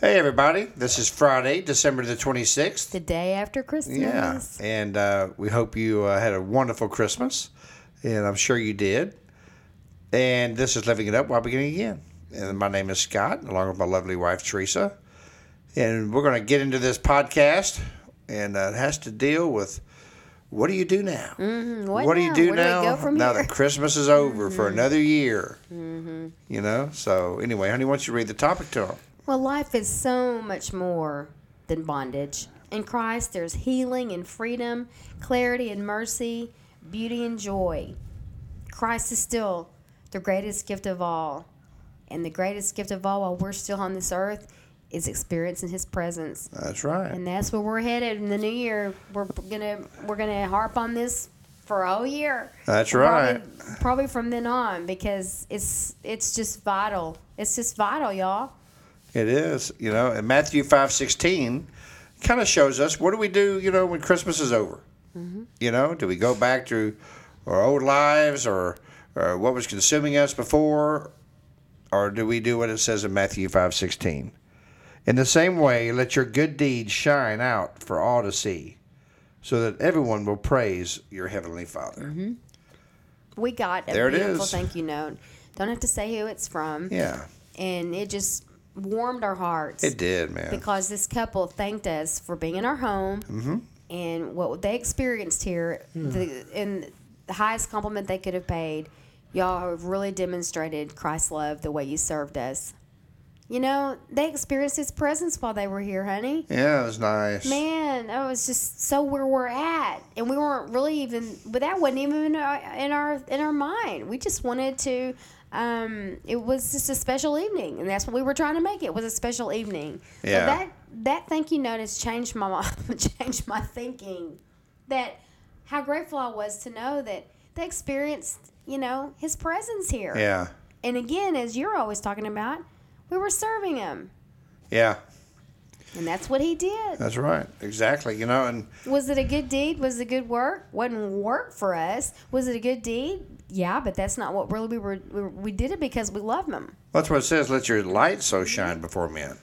Hey, everybody. This is Friday, December the 26th. The day after Christmas. Yeah. And uh, we hope you uh, had a wonderful Christmas. And I'm sure you did. And this is Living It Up while beginning again. And my name is Scott, along with my lovely wife, Teresa. And we're going to get into this podcast. And uh, it has to deal with what do you do now? Mm-hmm. What do you now? do Where do we now? from now that Christmas is over for another year. Mm-hmm. You know? So, anyway, honey, why don't you read the topic to them? Well, life is so much more than bondage. In Christ, there's healing and freedom, clarity and mercy, beauty and joy. Christ is still the greatest gift of all. And the greatest gift of all while we're still on this earth is experiencing his presence. That's right. And that's where we're headed in the new year. We're gonna we're gonna harp on this for a whole year. That's right. Probably from then on because it's it's just vital. It's just vital, y'all. It is, you know, and Matthew five sixteen kind of shows us what do we do, you know, when Christmas is over. Mm-hmm. You know, do we go back to our old lives or, or what was consuming us before, or do we do what it says in Matthew five sixteen? In the same way, let your good deeds shine out for all to see, so that everyone will praise your heavenly Father. Mm-hmm. We got a There beautiful thank you note. Don't have to say who it's from. Yeah, And it just warmed our hearts. it did, man. because this couple thanked us for being in our home Mm-hmm. and what they experienced here Hmm. the and the highest compliment they could have paid y'all have really demonstrated christ's love the way you served us you know they experienced his presence while they were here honey yeah, it was nice. man that was just so where we're at and we weren't really even but that wasn't even in our in our, in our mind we just wanted to um, it was just a special evening and that's what we were trying to make it was a special evening. Yeah. so that that thank you note has changed my changed my thinking. That how grateful i was to know that they experienced you know his presence here. Yeah, and again as you're always talking about we were serving him. Yeah, and that's what he did that's right, exactly. You know, and Was it a good deed? Was it good work? Wasn't work for us. Was it a good deed? Yeah, but that's not what really we were. We, we did it because we love them. That's what it says. Let your light so shine before men.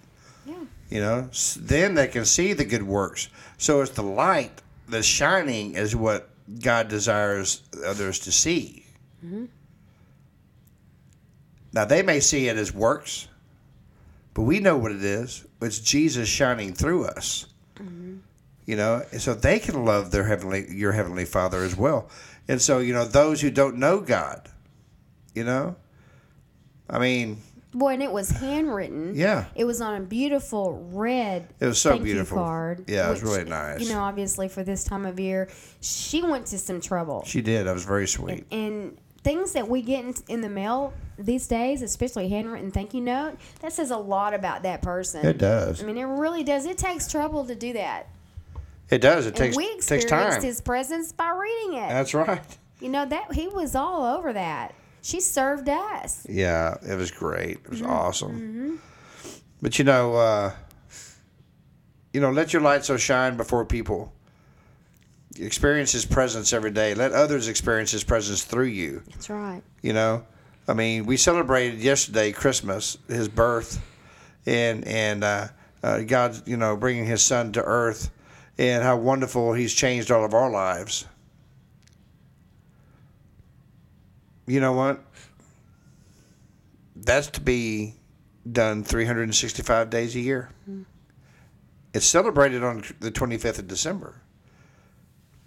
Yeah. You know, then they can see the good works. So it's the light that's shining is what God desires others to see. Mm-hmm. Now they may see it as works, but we know what it is. It's Jesus shining through us. Mm-hmm. You know, and so they can love their heavenly, your heavenly Father as well. And so you know, those who don't know God, you know, I mean, Boy, and it was handwritten. Yeah. It was on a beautiful red. It was so beautiful. card. Yeah, it was which, really nice. You know, obviously for this time of year, she went to some trouble. She did. That was very sweet. and things that we get in, in the mail these days, especially handwritten thank you note, that says a lot about that person. It does. I mean, it really does. It takes trouble to do that. It does. It And takes we takes experienced time. his presence by reading it. That's right. You know that he was all over that. She served us. Yeah, it was great. It was Mm-hmm. awesome. But you know, uh, you know, let your light so shine before people. Experience His presence every day. Let others experience His presence through you. That's right. You know, I mean, we celebrated yesterday Christmas, His birth, and and uh, uh, God, you know, bringing His Son to earth, and how wonderful He's changed all of our lives. You know what? That's to be done 365 days a year. It's celebrated on the 25th of December.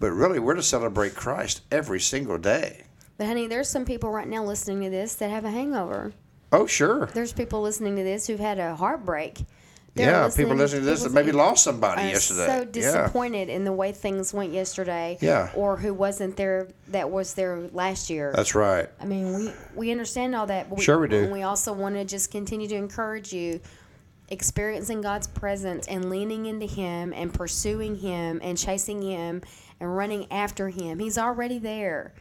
But really, we're to celebrate Christ every single day. But honey, there's some people right now listening to this that have a hangover. Oh, sure. There's people listening to this who've had a heartbreak. They're yeah, people listening- listening to this that maybe lost somebody yesterday. so yeah. disappointed in the way things went yesterday. Yeah. Or who wasn't there that was there last year. That's right. I mean, we we understand all that. But we, Sure we do. And we also want to just continue to encourage you, experiencing God's presence and leaning into Him and pursuing Him and chasing Him and running after Him. He's already there,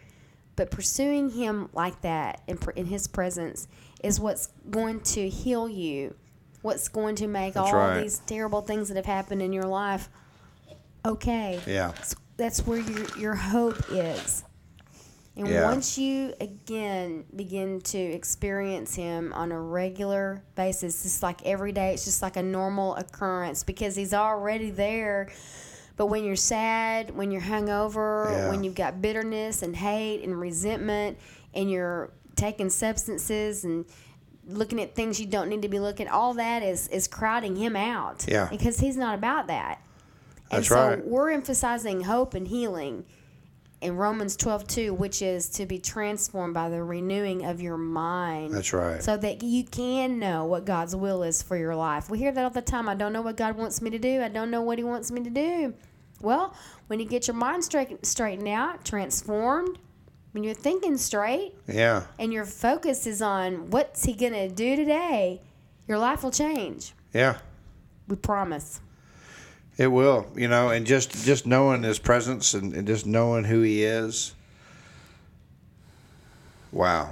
but pursuing Him like that in, in His presence is what's going to heal you. What's going to make That's all right. these terrible things that have happened in your life okay? Yeah. That's, where your, your hope is. And Yeah. once you again begin to experience him on a regular basis, it's like every day, it's just like a normal occurrence because he's already there. But when you're sad, when you're hungover, Yeah. when you've got bitterness and hate and resentment, and you're taking substances and looking at things you don't need to be looking, at, all that is is crowding him out. Yeah. Because he's not about that. And That's so right. we're emphasizing hope and healing in Romans 12 2, which is to be transformed by the renewing of your mind. That's right. So that you can know what God's will is for your life. We hear that all the time. I don't know what God wants me to do. I don't know what He wants me to do. Well, when you get your mind straight, straightened out, transformed, when you're thinking straight, Yeah. and your focus is on what's He going to do today, your life will change. Yeah. We promise. It will, you know, and just just knowing his presence and, and just knowing who he is. Wow.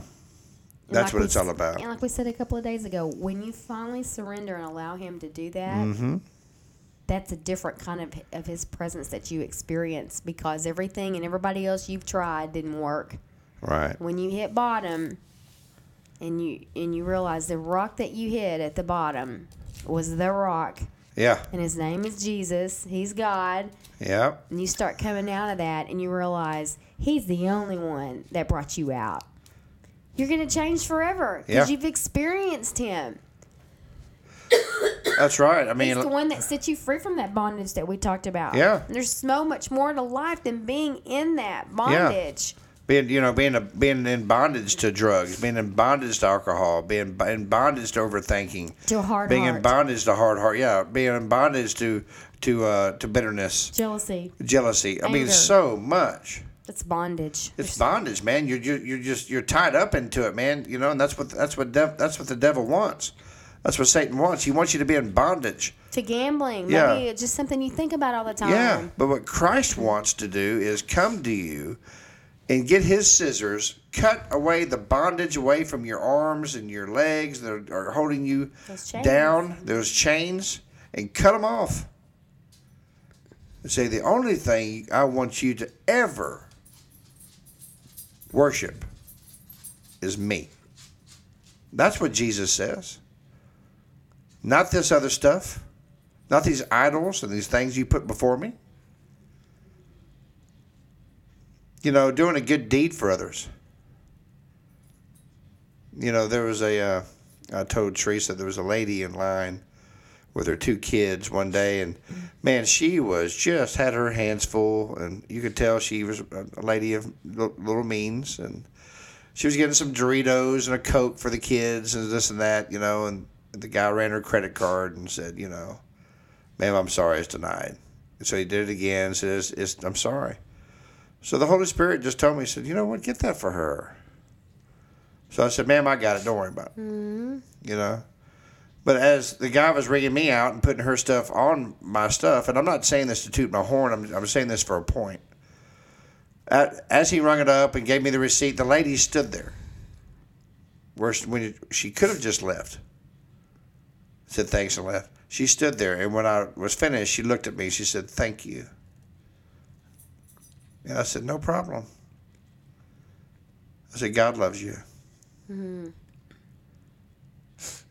That's like what we it's all about. And like we said a couple of days ago, when you finally surrender and allow Him to do that, Mm-hmm. That's a different kind of, of His presence that you experience because everything and everybody else you've tried didn't work. Right. When you hit bottom, and you and you realize the rock that you hit at the bottom was the rock, Yeah. and His name is Jesus. He's God. Yeah. And you start coming out of that, and you realize He's the only one that brought you out. You're going to change forever because Yeah. you've experienced Him. That's right. I mean, He's the one that sets you free from that bondage that we talked about. Yeah. And there's so much more to life than being in that bondage. Yeah. being you know being a, being in bondage to drugs, being in bondage to alcohol, being in bondage to overthinking, To hard being in bondage to hard heart. Yeah, being in bondage to to uh, to bitterness, Jealousy. jealousy. I mean, so much. It's bondage. It's bondage, man. You're, you're you're just you're tied up into it, man. You know, and that's what that's what dev, that's what the devil wants. That's what Satan wants. He wants you to be in bondage. to gambling. Yeah. Maybe it's just something you think about all the time. Yeah, but what Christ wants to do is come to you and get his scissors, cut away the bondage away from your arms and your legs that are, holding you Those down, those chains, and cut them off. And say, the only thing I want you to ever worship is me. That's what Jesus says. Not this other stuff. Not these idols and these things you put before me. You know, doing a good deed for others. You know, there was a, uh, I told Teresa there was a lady in line with her two kids one day, and man, she was just had her hands full, and you could tell she was a lady of little means, and she was getting some Doritos and a Coke for the kids and this and that, you know, and the guy ran her credit card and said, you know, ma'am, I'm sorry, it's denied. And so he did it again, said, it's, it's, I'm sorry. So the Holy Spirit just told me, he said, you know what, get that for her. So I said, ma'am, I got it, don't worry about it. Mm-hmm. You know? But as the guy was ringing me out and putting her stuff on my stuff, and I'm not saying this to toot my horn, I'm, I'm saying this for a point. As he rung it up and gave me the receipt, the lady stood there. Where she, when she could have just left. Said thanks and left. She stood there, and when I was finished, she looked at me. She said, "Thank you." And I said, "No problem." I said, "God loves you." Mm-hmm.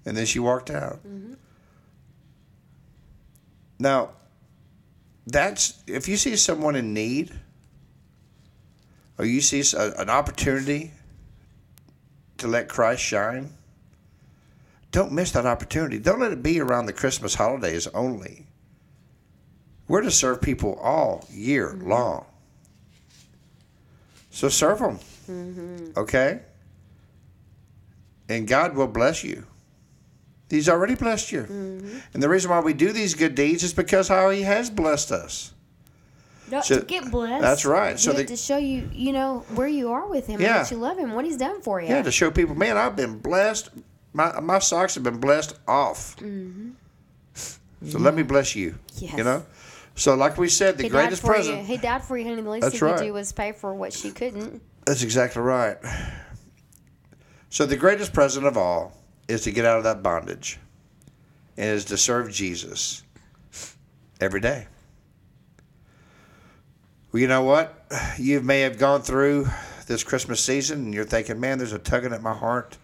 And then she walked out. Mm-hmm. Now, that's if you see someone in need, or you see a- an opportunity to let Christ shine, don't miss that opportunity. Don't let it be around the Christmas holidays only. We're to serve people all year long. So serve them. Okay? And God will bless you. He's already blessed you. Mm-hmm. And the reason why we do these good deeds is because how He has blessed us. Not So- to get blessed. that's right. So the- to show you, you know, where you are with him, Yeah. and that you love him, what he's done for you. Yeah, to show people, man, I've been blessed. My my socks have been blessed off. So let me bless you. Mm-hmm. Yes. You know. So like we said, the he greatest present. you. He died for you, honey. The least That's he could right. do was pay for what she couldn't. That's exactly right. So the greatest present of all is to get out of that bondage, and is to serve Jesus every day. Well, you know what? You may have gone through this Christmas season, and you're thinking, "Man, there's a tugging at my heart.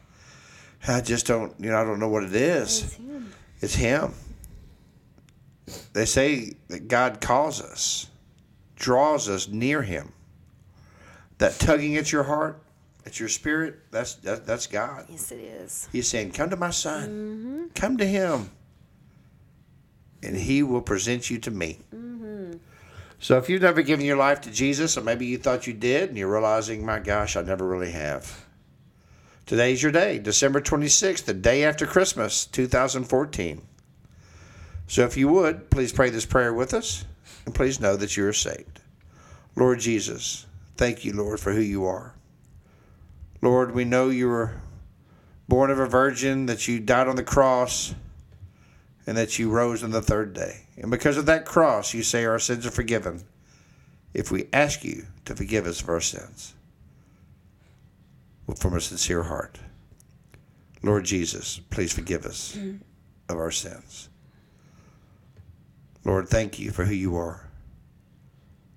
I just don't, you know, I don't know what it is. It's him. It's Him." They say that God calls us, draws us near Him. That tugging at your heart, at your spirit, that's that, that's God. Yes, it is. He's saying, "Come to my Son. Mm-hmm. Come to Him, and He will present you to me." Mm-hmm. So, if you've never given your life to Jesus, or maybe you thought you did, and you're realizing, "My gosh, I never really have," today's your day, December 26th, the day after Christmas, 2014. So, if you would, please pray this prayer with us, and please know that you are saved. Lord Jesus, thank you, Lord, for who you are. Lord, we know you were born of a virgin, that you died on the cross, and that you rose on the third day. And because of that cross, you say our sins are forgiven if we ask you to forgive us of our sins from a sincere heart. Lord Jesus, please forgive us of our sins. Lord, thank you for who you are.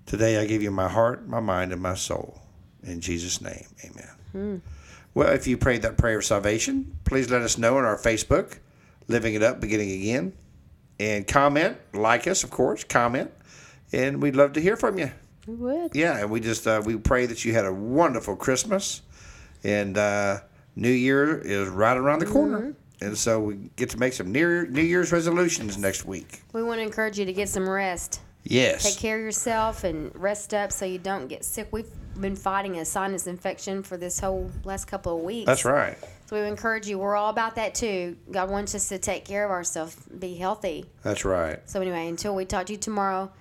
Today I give you my heart, my mind, and my soul. In Jesus' name, amen. Well, if you prayed that prayer of salvation, please let us know on our Facebook, Living It Up, Beginning Again. And comment, like us, of course, comment. And we'd love to hear from you. We would. Yeah, and we just uh, we pray that you had a wonderful Christmas, and uh, New Year is right around the corner, and so we get to make some New New Year's resolutions next week. We want to encourage you to get some rest. Yes, Take care of yourself and rest up so you don't get sick. We've been fighting a sinus infection for this whole last couple of weeks. that's right. So we encourage you. We're all about that too. God wants us to take care of ourselves, be healthy. That's right. So anyway, until we talk to you tomorrow,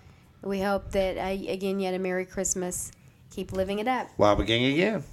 we hope that uh, again you had a Merry Christmas. Keep living it up. While beginning again.